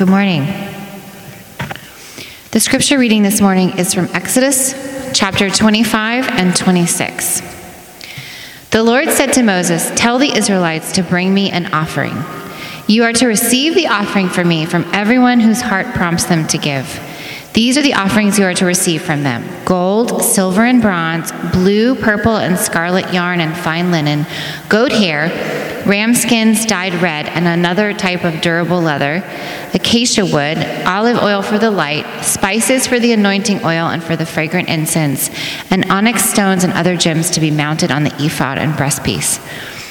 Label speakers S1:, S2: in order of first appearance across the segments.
S1: Good morning. The scripture reading this morning is from Exodus chapter 25 and 26. The Lord said to Moses, Tell the Israelites to bring me an offering. You are to receive the offering from me from everyone whose heart prompts them to give. These are the offerings you are to receive from them gold, silver, and bronze, blue, purple, and scarlet yarn and fine linen, goat hair ram skins dyed red, and another type of durable leather, acacia wood, olive oil for the light, spices for the anointing oil and for the fragrant incense, and onyx stones and other gems to be mounted on the ephod and breastpiece.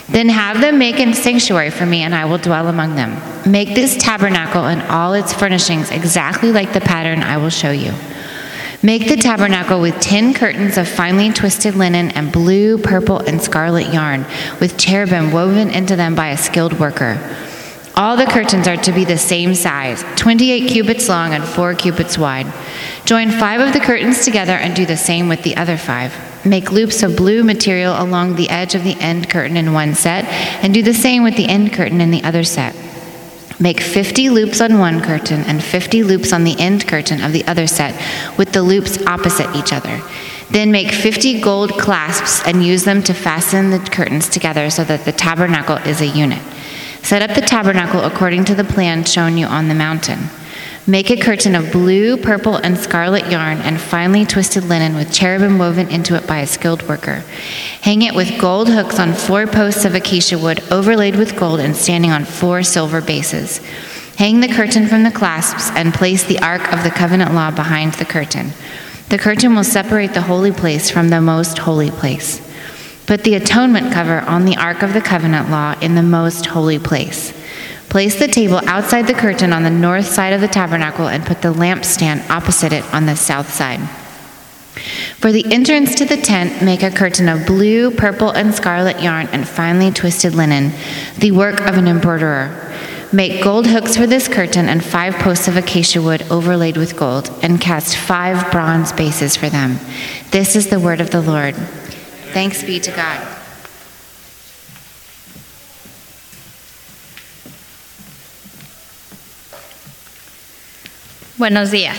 S1: Then have them make a sanctuary for me, and I will dwell among them. Make this tabernacle and all its furnishings exactly like the pattern I will show you. Make the tabernacle with ten curtains of finely twisted linen and blue, purple, and scarlet yarn, with cherubim woven into them by a skilled worker. All the curtains are to be the same size, 28 cubits long and 4 cubits wide. Join five of the curtains together and do the same with the other five. Make loops of blue material along the edge of the end curtain in one set, and do the same with the end curtain in the other set. Make 50 loops on one curtain and 50 loops on the end curtain of the other set, with the loops opposite each other. Then make 50 gold clasps and use them to fasten the curtains together so that the tabernacle is a unit. Set up the tabernacle according to the plan shown you on the mountain. Make a curtain of blue, purple, and scarlet yarn and finely twisted linen with cherubim woven into it by a skilled worker. Hang it with gold hooks on four posts of acacia wood overlaid with gold and standing on four silver bases. Hang the curtain from the clasps and place the Ark of the Covenant Law behind the curtain. The curtain will separate the holy place from the most holy place. Put the atonement cover on the Ark of the Covenant Law in the most holy place. Place the table outside the curtain on the north side of the tabernacle and put the lampstand opposite it on the south side. For the entrance to the tent, make a curtain of blue, purple, and scarlet yarn and finely twisted linen, the work of an embroiderer. Make gold hooks for this curtain and five posts of acacia wood overlaid with gold, and cast five bronze bases for them. This is the word of the Lord. Thanks be to God.
S2: Buenos días.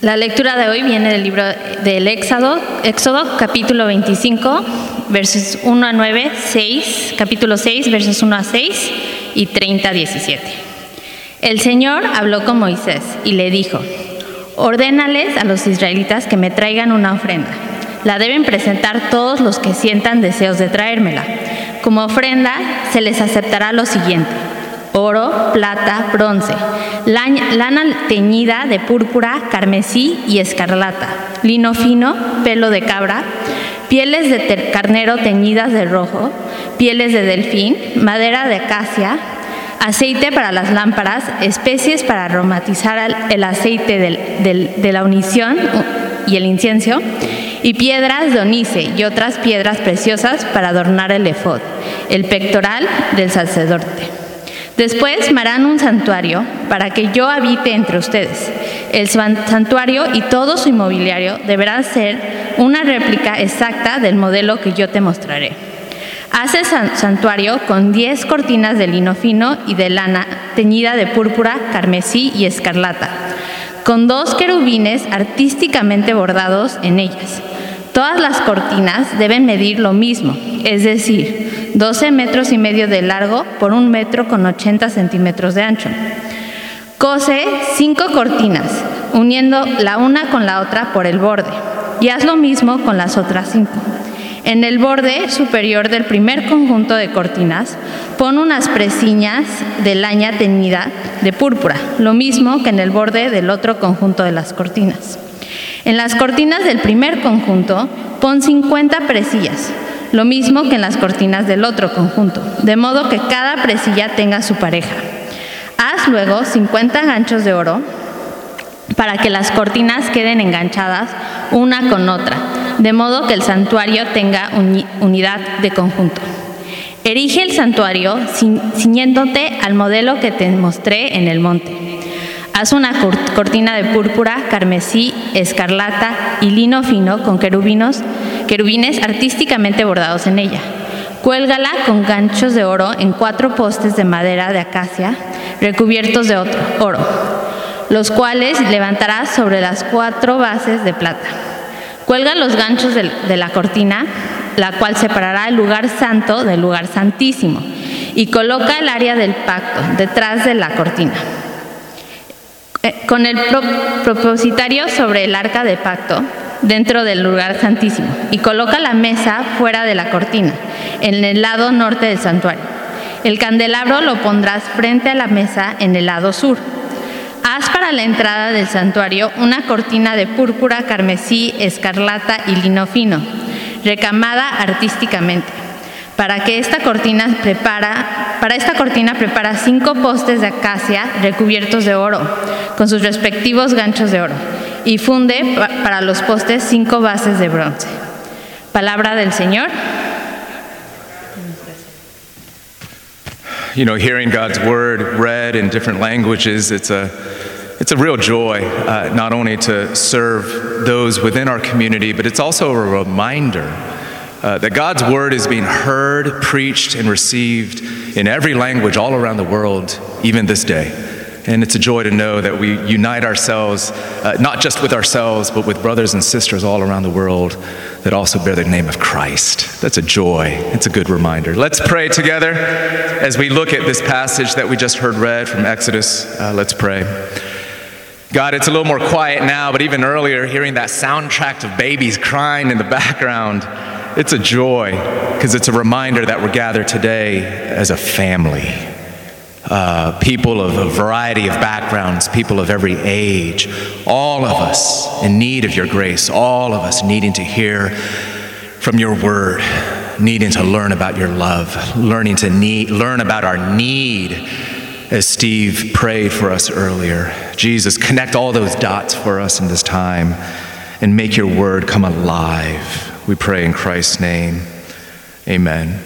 S2: la lectura de hoy viene del libro del Éxodo, Éxodo capítulo 25, versos 1 a 9, 6, capítulo 6, versos 1 a 6 y 30 a 17. El Señor habló con Moisés y le dijo, ordénales a los israelitas que me traigan una ofrenda. La deben presentar todos los que sientan deseos de traérmela. Como ofrenda se les aceptará lo siguiente oro, plata, bronce, lana teñida de púrpura, carmesí y escarlata, lino fino, pelo de cabra, pieles de carnero teñidas de rojo, pieles de delfín, madera de acacia, aceite para las lámparas, especies para aromatizar el aceite de la unición y el incienso, y piedras de onice y otras piedras preciosas para adornar el efod, el pectoral del sacerdote. Después me harán un santuario para que yo habite entre ustedes. El santuario y todo su inmobiliario deberán ser una réplica exacta del modelo que yo te mostraré. Haz el santuario con diez cortinas de lino fino y de lana teñida de púrpura, carmesí y escarlata, con dos querubines artísticamente bordados en ellas. Todas las cortinas deben medir lo mismo, es decir, 12 metros y medio de largo por un metro con 80 centímetros de ancho. Cose cinco cortinas, uniendo la una con la otra por el borde, y haz lo mismo con las otras cinco. En el borde superior del primer conjunto de cortinas, pon unas presiñas de laña teñida de púrpura, lo mismo que en el borde del otro conjunto de las cortinas. En las cortinas del primer conjunto, pon 50 presillas, lo mismo que en las cortinas del otro conjunto, de modo que cada presilla tenga su pareja. Haz luego 50 ganchos de oro para que las cortinas queden enganchadas una con otra, de modo que el santuario tenga unidad de conjunto. Erige el santuario ciñéndote al modelo que te mostré en el monte. Haz una cortina de púrpura, carmesí, escarlata y lino fino con querubinos querubines artísticamente bordados en ella. Cuélgala con ganchos de oro en cuatro postes de madera de acacia recubiertos de oro, los cuales levantarás sobre las cuatro bases de plata. Cuelga los ganchos de la cortina, la cual separará el lugar santo del lugar santísimo, y coloca el área del pacto detrás de la cortina. Eh, con el pro- propositario sobre el arca de pacto dentro del lugar santísimo y coloca la mesa fuera de la cortina, en el lado norte del santuario. El candelabro lo pondrás frente a la mesa en el lado sur. Haz para la entrada del santuario una cortina de púrpura, carmesí, escarlata y lino fino, recamada artísticamente. Para que esta cortina prepara, para esta cortina prepara cinco postes de acacia recubiertos de oro, con sus respectivos ganchos de oro, y funde pa- para los postes cinco bases de bronce. Palabra del Señor.
S3: You know, hearing God's word read in different languages, it's a, it's a real joy, uh, not only to serve those within our community, but it's also a reminder uh, that God's word is being heard, preached, and received in every language all around the world, even this day. And it's a joy to know that we unite ourselves, uh, not just with ourselves, but with brothers and sisters all around the world that also bear the name of Christ. That's a joy. It's a good reminder. Let's pray together as we look at this passage that we just heard read from Exodus. Uh, let's pray. God, it's a little more quiet now, but even earlier, hearing that soundtrack of babies crying in the background, it's a joy because it's a reminder that we're gathered today as a family uh, people of a variety of backgrounds, people of every age, all of us in need of your grace, all of us needing to hear from your word, needing to learn about your love, learning to need, learn about our need, as Steve prayed for us earlier. Jesus, connect all those dots for us in this time and make your word come alive. We pray in Christ's name. Amen.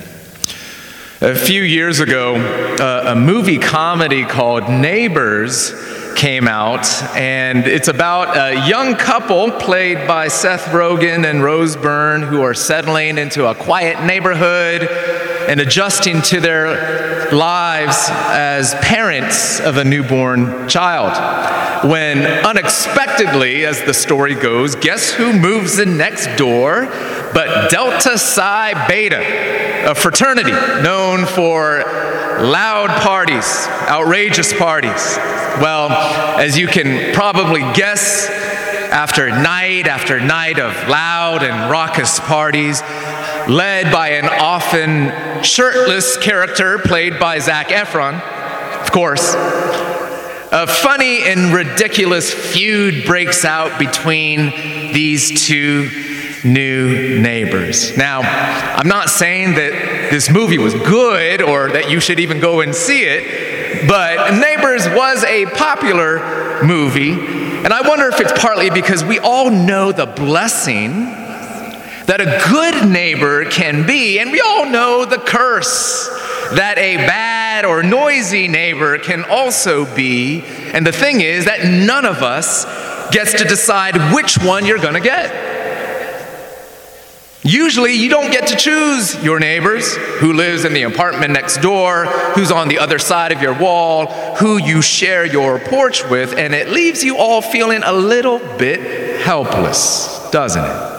S3: A few years ago, uh, a movie comedy called Neighbors came out, and it's about a young couple played by Seth Rogen and Rose Byrne who are settling into a quiet neighborhood and adjusting to their lives as parents of a newborn child. When unexpectedly, as the story goes, guess who moves in next door but Delta Psi Beta, a fraternity known for loud parties, outrageous parties. Well, as you can probably guess, after night after night of loud and raucous parties, led by an often shirtless character played by Zac Efron, of course, a funny and ridiculous feud breaks out between these two new neighbors. Now, I'm not saying that this movie was good or that you should even go and see it, but Neighbors was a popular movie, and I wonder if it's partly because we all know the blessing that a good neighbor can be, and we all know the curse that a bad or noisy neighbor can also be. And the thing is that none of us gets to decide which one you're going to get. Usually, you don't get to choose your neighbors, who lives in the apartment next door, who's on the other side of your wall, who you share your porch with, and it leaves you all feeling a little bit helpless, doesn't it?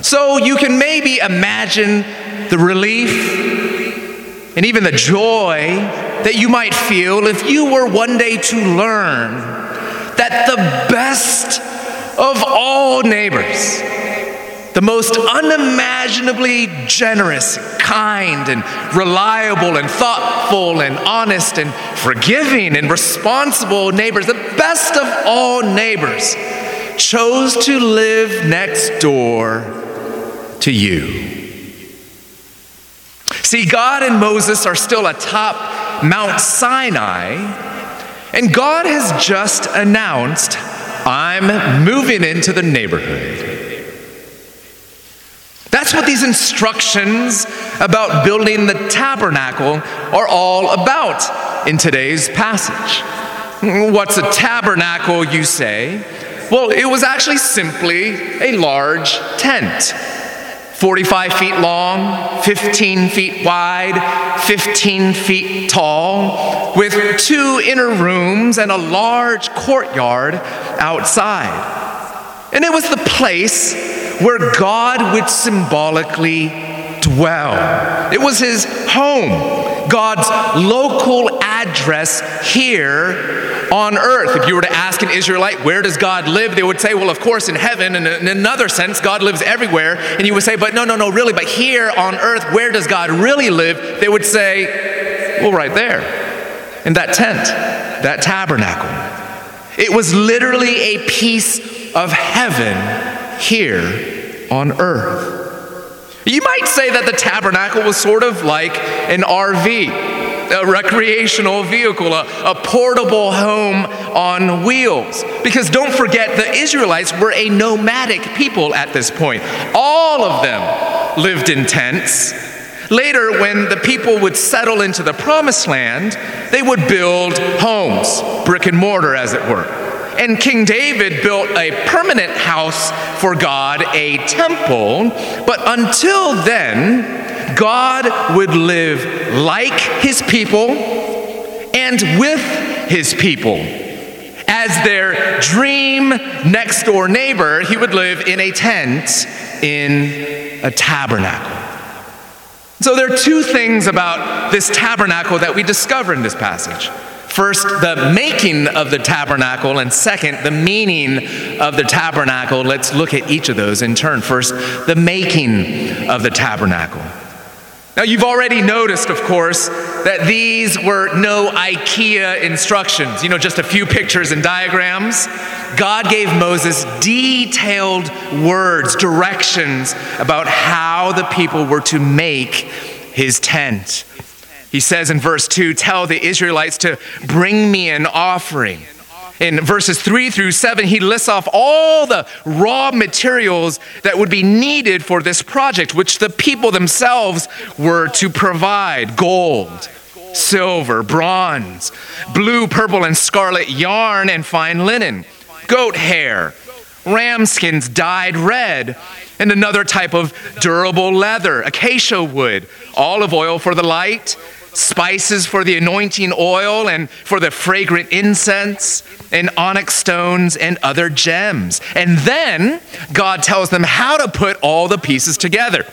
S3: So you can maybe imagine the relief and even the joy that you might feel if you were one day to learn that the best of all neighbors, the most unimaginably generous, kind, and reliable, and thoughtful, and honest, and forgiving, and responsible neighbors, the best of all neighbors, chose to live next door to you. See, God and Moses are still atop Mount Sinai, and God has just announced, I'm moving into the neighborhood. That's what these instructions about building the tabernacle are all about in today's passage. What's a tabernacle, you say? Well, it was actually simply a large tent 45 feet long, 15 feet wide, 15 feet tall, with two inner rooms and a large courtyard outside. And it was the place where God would symbolically dwell. It was his home, God's local address here on earth. If you were to ask an Israelite, where does God live? They would say, well, of course, in heaven. And in another sense, God lives everywhere. And you would say, but no, no, no, really, but here on earth, where does God really live? They would say, well, right there, in that tent, that tabernacle. It was literally a piece of heaven here on earth. You might say that the tabernacle was sort of like an RV, a recreational vehicle, a, a, portable home on wheels. Because don't forget, the Israelites were a nomadic people at this point. All of them lived in tents. Later, when the people would settle into the promised land, they would build homes, brick and mortar, as it were. And King David built a permanent house for God, a temple. But until then, God would live like his people and with his people. As their dream next door neighbor, he would live in a tent in a tabernacle. So there are two things about this tabernacle that we discover in this passage. First, the making of the tabernacle, and second, the meaning of the tabernacle. Let's look at each of those in turn. First, the making of the tabernacle. Now, you've already noticed, of course, that these were no IKEA instructions, you know, just a few pictures and diagrams. God gave Moses detailed words, directions about how the people were to make his tent. He says in verse 2 Tell the Israelites to bring me an offering. In verses 3 through 7, he lists off all the raw materials that would be needed for this project, which the people themselves were to provide. Gold, silver, bronze, blue, purple, and scarlet yarn, and fine linen, goat hair, ram skins dyed red, and another type of durable leather, acacia wood, olive oil for the light spices for the anointing oil and for the fragrant incense, and onyx stones and other gems. And then God tells them how to put all the pieces together.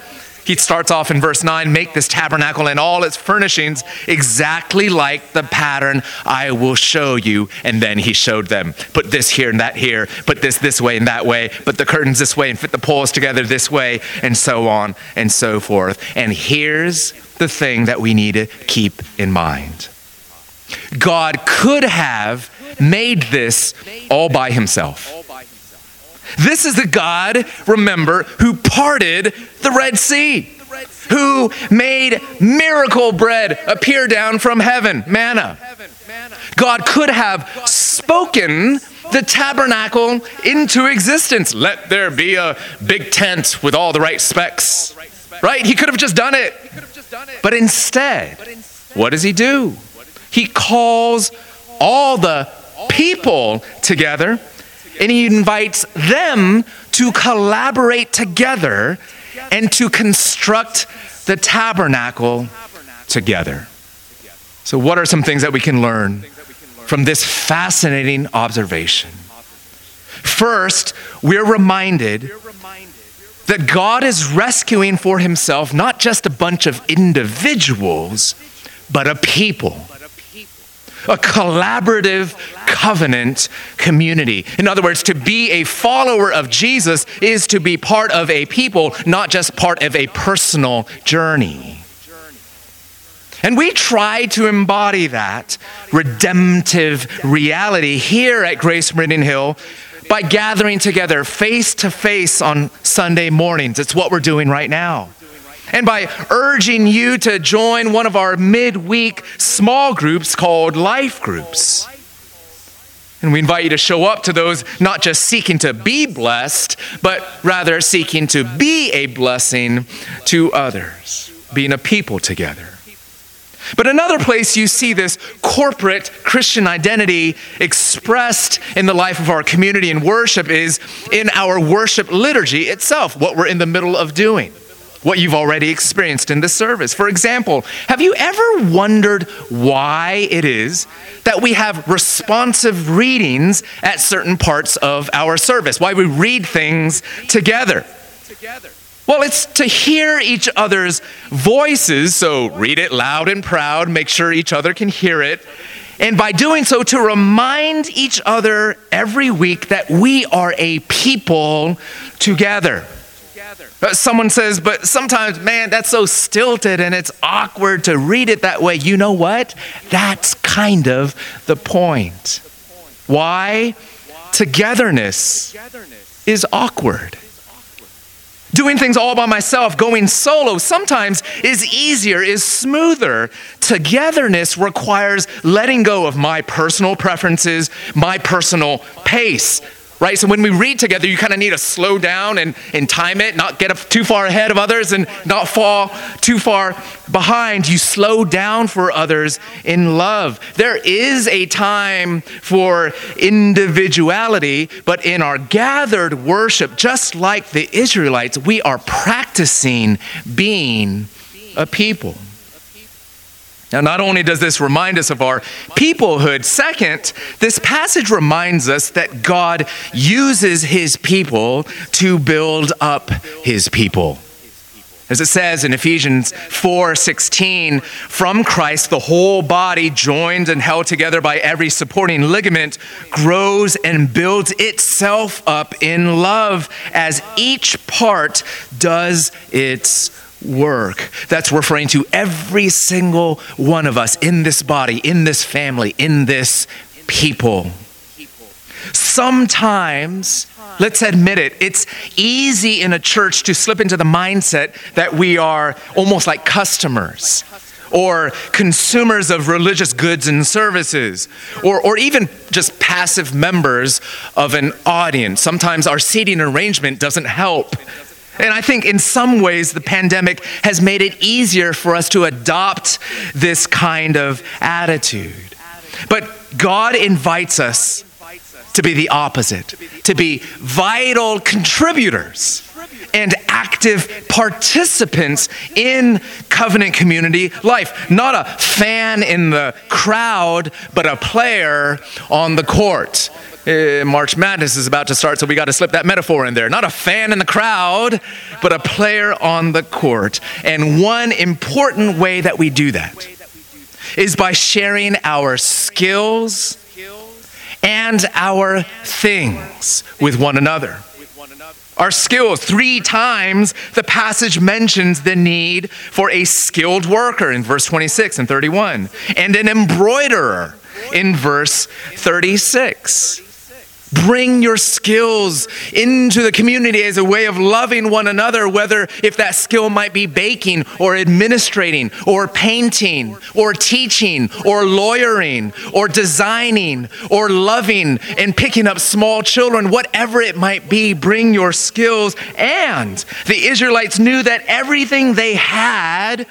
S3: He starts off in verse 9 make this tabernacle and all its furnishings exactly like the pattern I will show you. And then he showed them put this here and that here, put this this way and that way, put the curtains this way and fit the poles together this way, and so on and so forth. And here's the thing that we need to keep in mind God could have made this all by himself. This is the God, remember, who parted the Red Sea, who made miracle bread appear down from heaven, manna. God could have spoken the tabernacle into existence. Let there be a big tent with all the right specs. Right? He could have just done it. But instead, what does he do? He calls all the people together and he invites them to collaborate together and to construct the tabernacle together. So, what are some things that we can learn from this fascinating observation? First, we're reminded that God is rescuing for himself not just a bunch of individuals, but a people. A collaborative covenant community. In other words, to be a follower of Jesus is to be part of a people, not just part of a personal journey. And we try to embody that redemptive reality here at Grace Meridian Hill by gathering together face to face on Sunday mornings. It's what we're doing right now. And by urging you to join one of our midweek small groups called Life Groups. And we invite you to show up to those not just seeking to be blessed, but rather seeking to be a blessing to others, being a people together. But another place you see this corporate Christian identity expressed in the life of our community and worship is in our worship liturgy itself, what we're in the middle of doing. What you've already experienced in the service. For example, have you ever wondered why it is that we have responsive readings at certain parts of our service? Why we read things together? Well, it's to hear each other's voices, so read it loud and proud, make sure each other can hear it. And by doing so, to remind each other every week that we are a people together. Someone says, but sometimes, man, that's so stilted and it's awkward to read it that way. You know what? That's kind of the point. Why? Togetherness is awkward. Doing things all by myself, going solo, sometimes is easier, is smoother. Togetherness requires letting go of my personal preferences, my personal pace right? So when we read together, you kind of need to slow down and, and time it, not get too far ahead of others and not fall too far behind. You slow down for others in love. There is a time for individuality, but in our gathered worship, just like the Israelites, we are practicing being a people. Now, not only does this remind us of our peoplehood, second, this passage reminds us that God uses his people to build up his people. As it says in Ephesians 4:16, from Christ the whole body joined and held together by every supporting ligament grows and builds itself up in love as each part does its work. That's referring to every single one of us in this body, in this family, in this people. Sometimes, let's admit it, it's easy in a church to slip into the mindset that we are almost like customers or consumers of religious goods and services, or, or even just passive members of an audience. Sometimes our seating arrangement doesn't help. And I think in some ways the pandemic has made it easier for us to adopt this kind of attitude. But God invites us to be the opposite, to be vital contributors and active participants in covenant community life. Not a fan in the crowd, but a player on the court. Uh, March Madness is about to start, so we got to slip that metaphor in there. Not a fan in the crowd, but a player on the court. And one important way that we do that is by sharing our skills and our things with one another. Our skills, three times the passage mentions the need for a skilled worker in verse 26 and 31, and an embroiderer in verse 36. Bring your skills into the community as a way of loving one another, whether if that skill might be baking or administrating or painting or teaching or lawyering or designing or loving and picking up small children, whatever it might be, bring your skills. And the Israelites knew that everything they had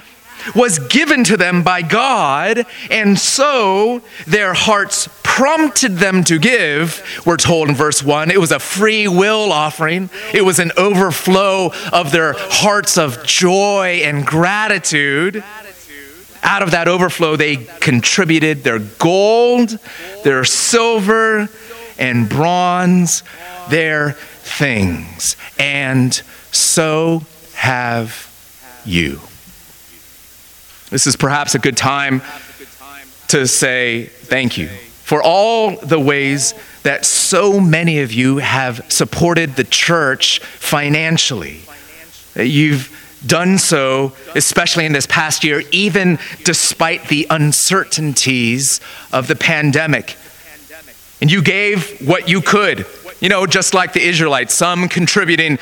S3: was given to them by God, and so their hearts prompted them to give. We're told in verse 1 it was a free will offering, it was an overflow of their hearts of joy and gratitude. Out of that overflow, they contributed their gold, their silver, and bronze, their things. And so have you. This is perhaps a good time to say thank you for all the ways that so many of you have supported the church financially. You've done so, especially in this past year, even despite the uncertainties of the pandemic. And you gave what you could you know, just like the Israelites, some contributing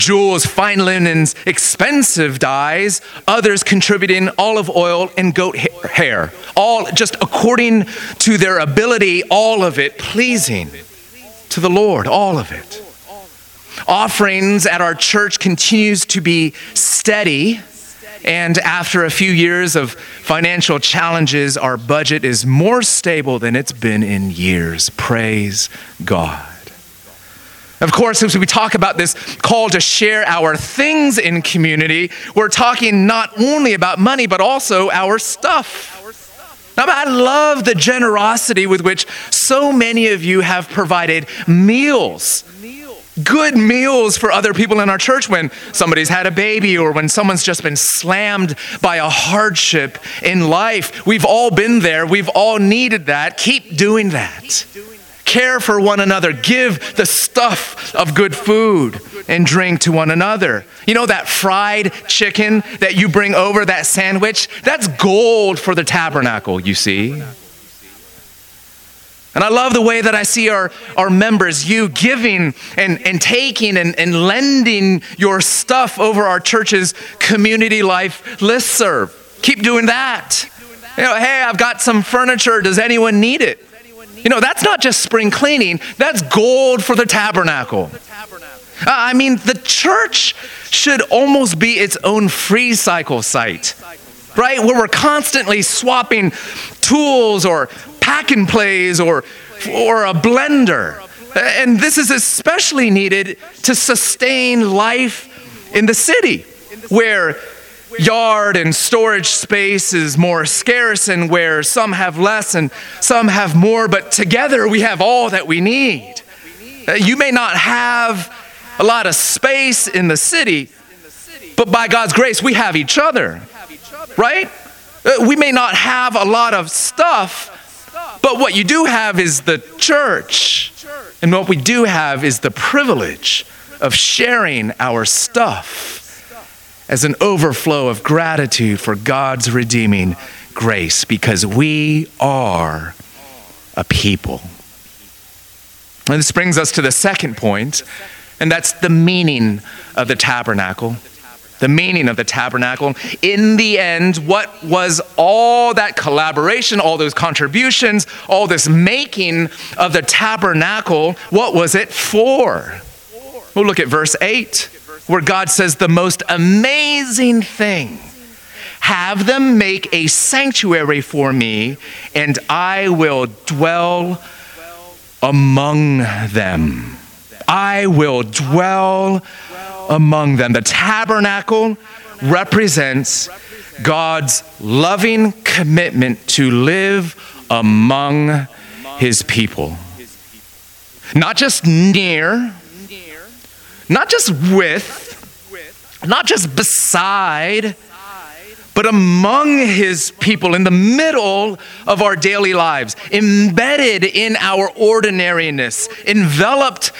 S3: jewels, fine linens, expensive dyes, others contributing olive oil and goat hair. All just according to their ability, all of it pleasing to the Lord, all of it. Offerings at our church continues to be steady. And after a few years of financial challenges, our budget is more stable than it's been in years. Praise God. Of course, as we talk about this call to share our things in community, we're talking not only about money, but also our stuff. Now, I love the generosity with which so many of you have provided meals good meals for other people in our church when somebody's had a baby or when someone's just been slammed by a hardship in life. We've all been there, we've all needed that. Keep doing that. Care for one another. Give the stuff of good food and drink to one another. You know that fried chicken that you bring over, that sandwich? That's gold for the tabernacle, you see. And I love the way that I see our, our members, you giving and, and taking and, and lending your stuff over our church's community life list serve. Keep doing that. You know, hey, I've got some furniture. Does anyone need it? You know, that's not just spring cleaning, that's gold for the tabernacle. Uh, I mean, the church should almost be its own free cycle site, right? Where we're constantly swapping tools or pack and plays or, or a blender. And this is especially needed to sustain life in the city where yard and storage space is more scarce and where some have less and some have more, but together we have all that we need. Uh, you may not have a lot of space in the city, but by God's grace, we have each other, right? Uh, we may not have a lot of stuff, but what you do have is the church. And what we do have is the privilege of sharing our stuff as an overflow of gratitude for God's redeeming grace because we are a people. And this brings us to the second point, and that's the meaning of the tabernacle the meaning of the tabernacle. In the end, what was all that collaboration, all those contributions, all this making of the tabernacle, what was it for? We'll look at verse 8, where God says the most amazing thing have them make a sanctuary for me, and I will dwell among them. I will dwell among them. The tabernacle represents God's loving commitment to live among his people. Not just near, not just with, not just beside, but among his people in the middle of our daily lives, embedded in our ordinariness, enveloped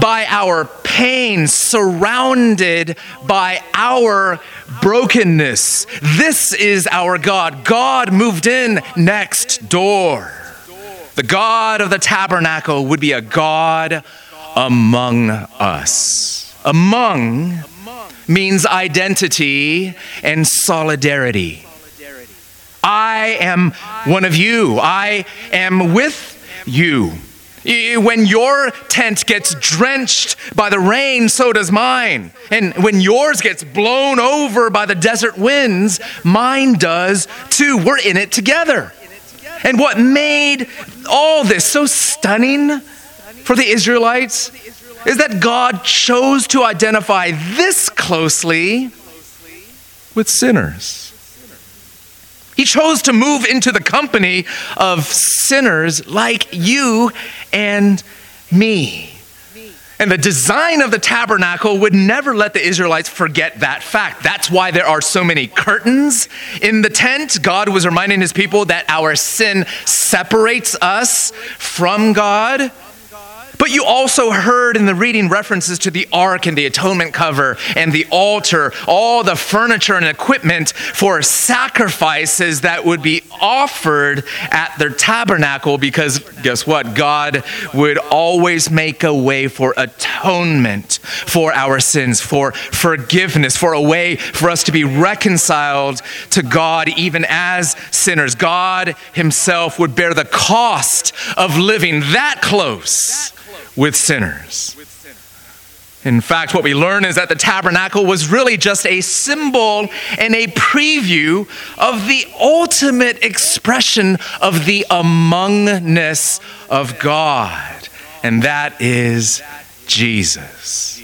S3: by our pain, surrounded by our brokenness. This is our God. God moved in next door. The God of the tabernacle would be a God among us. Among means identity and solidarity. I am one of you. I am with you. When your tent gets drenched by the rain, so does mine. And when yours gets blown over by the desert winds, mine does too. We're in it together. And what made all this so stunning for the Israelites is that God chose to identify this closely with sinners. He chose to move into the company of sinners like you and me. And the design of the tabernacle would never let the Israelites forget that fact. That's why there are so many curtains in the tent. God was reminding his people that our sin separates us from God. But you also heard in the reading references to the ark and the atonement cover and the altar, all the furniture and equipment for sacrifices that would be offered at their tabernacle because guess what? God would always make a way for atonement for our sins, for forgiveness, for a way for us to be reconciled to God even as sinners. God Himself would bear the cost of living that close with sinners. In fact, what we learn is that the tabernacle was really just a symbol and a preview of the ultimate expression of the amongness of God, and that is Jesus.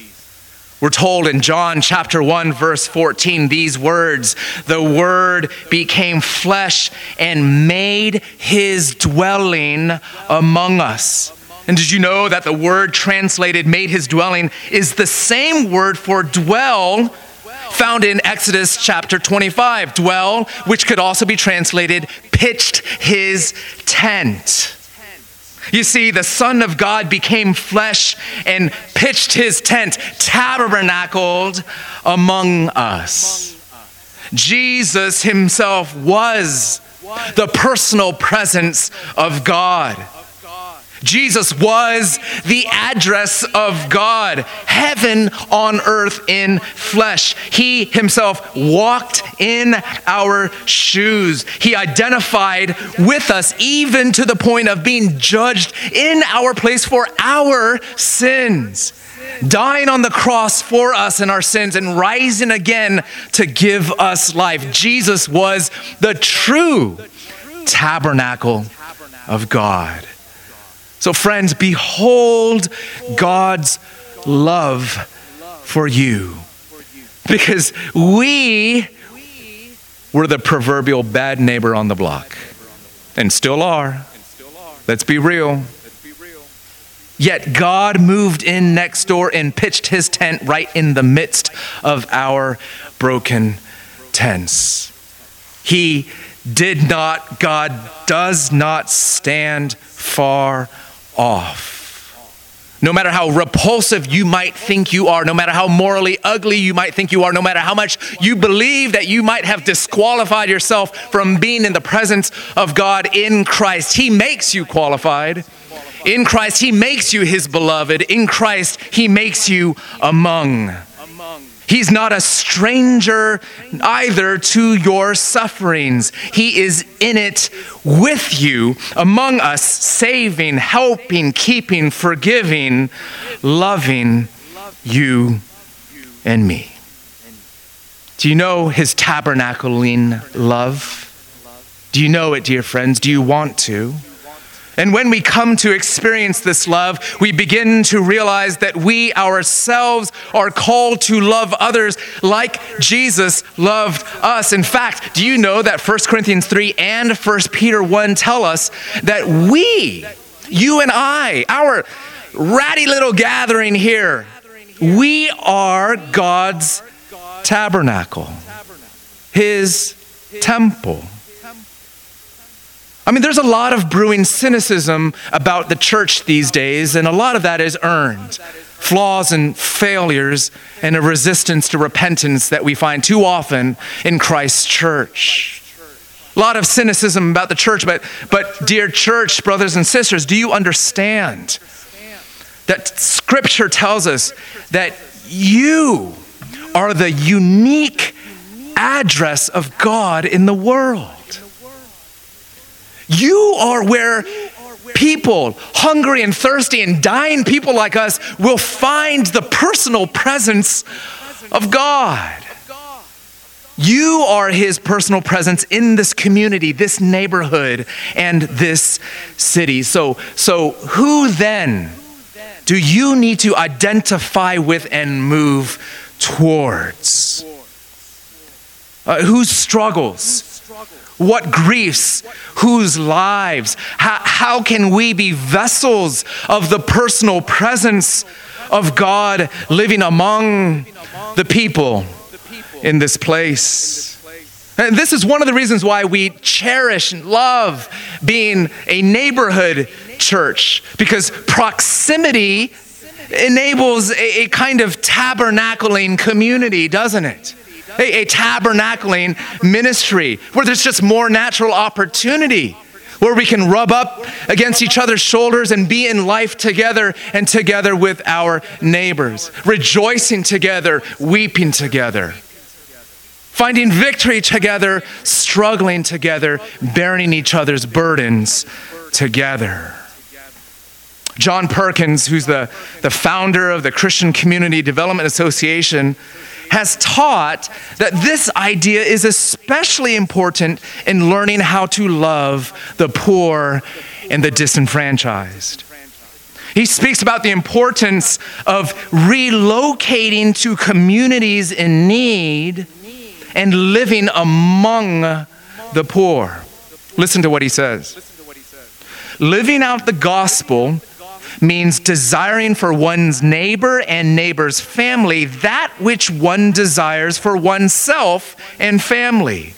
S3: We're told in John chapter 1, verse 14, these words The Word became flesh and made his dwelling among us. And did you know that the word translated made his dwelling is the same word for dwell found in Exodus chapter 25? Dwell, which could also be translated pitched his tent. You see, the Son of God became flesh and pitched his tent, tabernacled among us. Jesus himself was the personal presence of God. Jesus was the address of God, heaven on earth in flesh. He himself walked in our shoes. He identified with us, even to the point of being judged in our place for our sins. Dying on the cross for us and our sins and rising again to give us life. Jesus was the true tabernacle of God. So, friends, behold God's love for you. Because we were the proverbial bad neighbor on the block, and still are. Let's be real. Yet God moved in next door and pitched his tent right in the midst of our broken tents. He did not, God does not stand far off. No matter how repulsive you might think you are, no matter how morally ugly you might think you are, no matter how much you believe that you might have disqualified yourself from being in the presence of God in Christ, He makes you qualified. In Christ, He makes you His beloved. In Christ, He makes you among. He's not a stranger either to your sufferings. He is in it with you, among us, saving, helping, keeping, forgiving, loving you and me. Do you know his tabernacling love? Do you know it, dear friends? Do you want to? And when we come to experience this love, we begin to realize that we ourselves are called to love others like Jesus loved us. In fact, do you know that 1 Corinthians 3 and 1 Peter 1 tell us that we, you and I, our ratty little gathering here, we are God's tabernacle, His temple. I mean, there's a lot of brewing cynicism about the church these days, and a lot of that is earned. Flaws and failures, and a resistance to repentance that we find too often in Christ's church. A lot of cynicism about the church, but, but dear church, brothers and sisters, do you understand that Scripture tells us that you are the unique address of God in the world? You are where people, hungry and thirsty and dying people like us, will find the personal presence of God. You are his personal presence in this community, this neighborhood, and this city. So, so who then do you need to identify with and move towards? Uh, whose struggles? What griefs? Whose lives? How, how can we be vessels of the personal presence of God living among the people in this place? And this is one of the reasons why we cherish and love being a neighborhood church, because proximity enables a, a kind of tabernacling community, doesn't it? A, a tabernacling ministry where there's just more natural opportunity where we can rub up against each other's shoulders and be in life together and together with our neighbors, rejoicing together, weeping together, finding victory together, struggling together, bearing each other's burdens together. John Perkins, who's the, the founder of the Christian Community Development Association, has taught that this idea is especially important in learning how to love the poor and the disenfranchised. He speaks about the importance of relocating to communities in need and living among the poor. Listen to what he says. Living out the gospel means desiring for one's neighbor and neighbor's family that which one desires for oneself and family.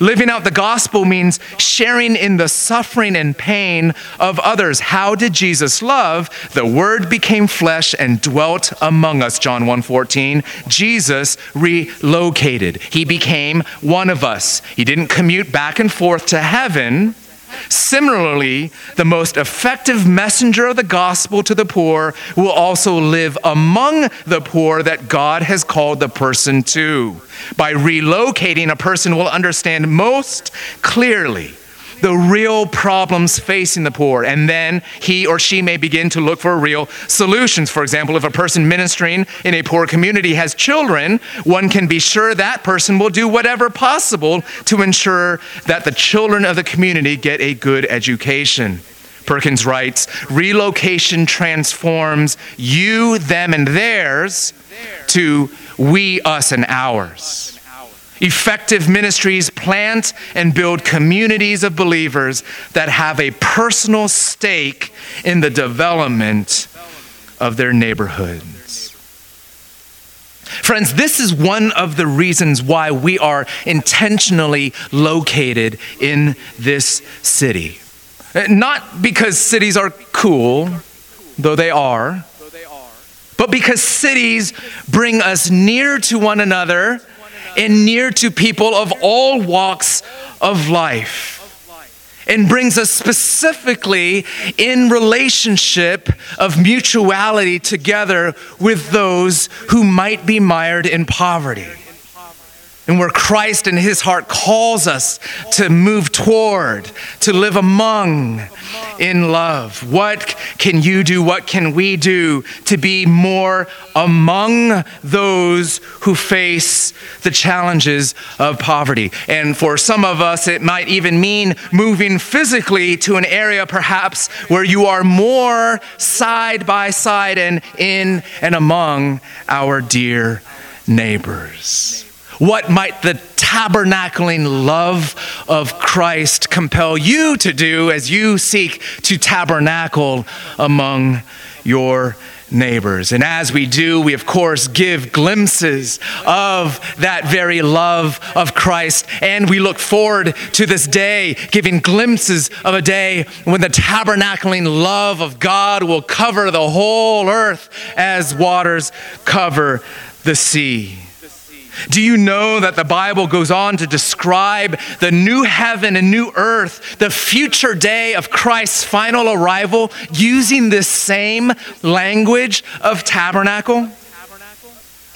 S3: Living out the gospel means sharing in the suffering and pain of others. How did Jesus love? The word became flesh and dwelt among us, John 1:14. Jesus relocated. He became one of us. He didn't commute back and forth to heaven. Similarly, the most effective messenger of the gospel to the poor will also live among the poor that God has called the person to. By relocating, a person will understand most clearly the real problems facing the poor, and then he or she may begin to look for real solutions. For example, if a person ministering in a poor community has children, one can be sure that person will do whatever possible to ensure that the children of the community get a good education. Perkins writes relocation transforms you, them, and theirs to we, us, and ours. Effective ministries plant and build communities of believers that have a personal stake in the development of their neighborhoods. Friends, this is one of the reasons why we are intentionally located in this city. Not because cities are cool, though they are, but because cities bring us near to one another and near to people of all walks of life. And brings us specifically in relationship of mutuality together with those who might be mired in poverty and where Christ in his heart calls us to move toward, to live among in love. What can you do? What can we do to be more among those who face the challenges of poverty? And for some of us, it might even mean moving physically to an area perhaps where you are more side by side and in and among our dear neighbors. What might the tabernacling love of Christ compel you to do as you seek to tabernacle among your neighbors. And as we do, we of course give glimpses of that very love of Christ. And we look forward to this day, giving glimpses of a day when the tabernacling love of God will cover the whole earth as waters cover the sea. Do you know that the Bible goes on to describe the new heaven and new earth, the future day of Christ's final arrival, using this same language of tabernacle?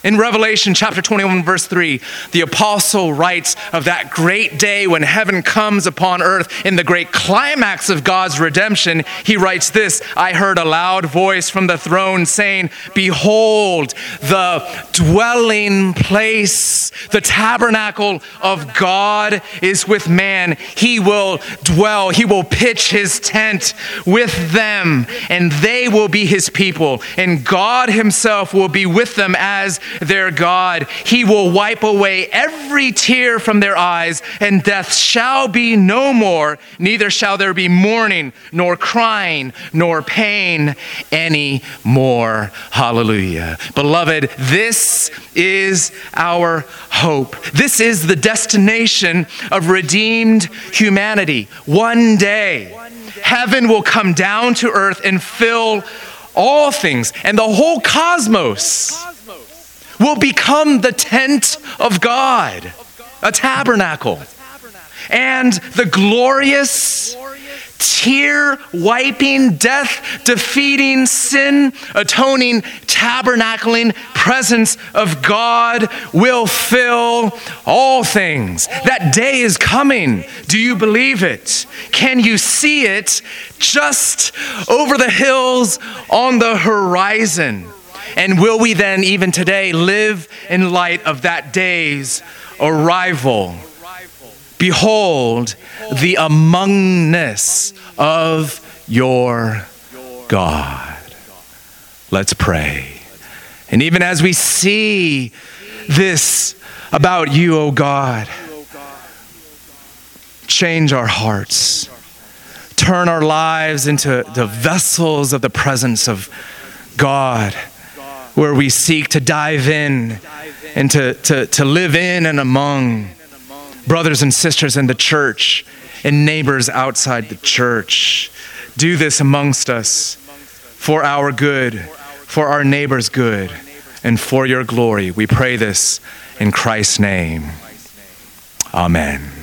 S3: In Revelation chapter 21, verse 3, the apostle writes of that great day when heaven comes upon earth in the great climax of God's redemption. He writes this I heard a loud voice from the throne saying, Behold, the dwelling place, the tabernacle of God is with man. He will dwell, he will pitch his tent with them, and they will be his people, and God himself will be with them as their God. He will wipe away every tear from their eyes, and death shall be no more, neither shall there be mourning, nor crying, nor pain any more. Hallelujah. Beloved, this is our hope. This is the destination of redeemed humanity. One day, heaven will come down to earth and fill all things and the whole cosmos will become the tent of God, a tabernacle. And the glorious, tear wiping, death defeating, sin atoning, tabernacling presence of God will fill all things. That day is coming. Do you believe it? Can you see it just over the hills on the horizon? And will we then, even today, live in light of that day's arrival? Behold the amongness of your God. Let's pray. And even as we see this about you, O oh God, change our hearts, turn our lives into the vessels of the presence of God, where we seek to dive in and to, to, to live in and among brothers and sisters in the church and neighbors outside the church. Do this amongst us for our good, for our neighbor's good, and for your glory. We pray this in Christ's name. Amen.